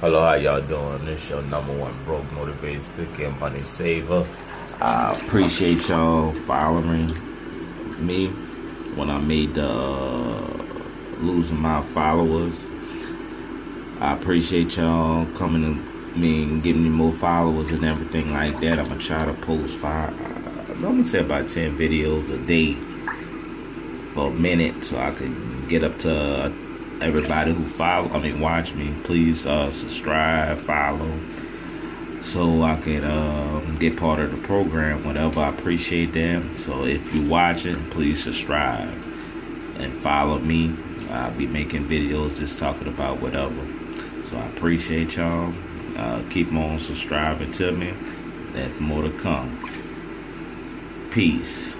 Hello, how y'all doing? This your number one broke motivated speaker money saver. I appreciate y'all following me when I made the uh, losing my followers. I appreciate y'all coming to me and giving me more followers and everything like that. I'm gonna try to post five. I'm gonna say about ten videos a day for a minute so I could get up to everybody who follow, I mean, watch me. Please uh, subscribe, follow, so I can uh, get part of the program. Whatever, I appreciate them. So if you're watching, please subscribe and follow me. I'll be making videos just talking about whatever. So I appreciate y'all. Uh, keep on subscribing to me. There's more to come. Peace.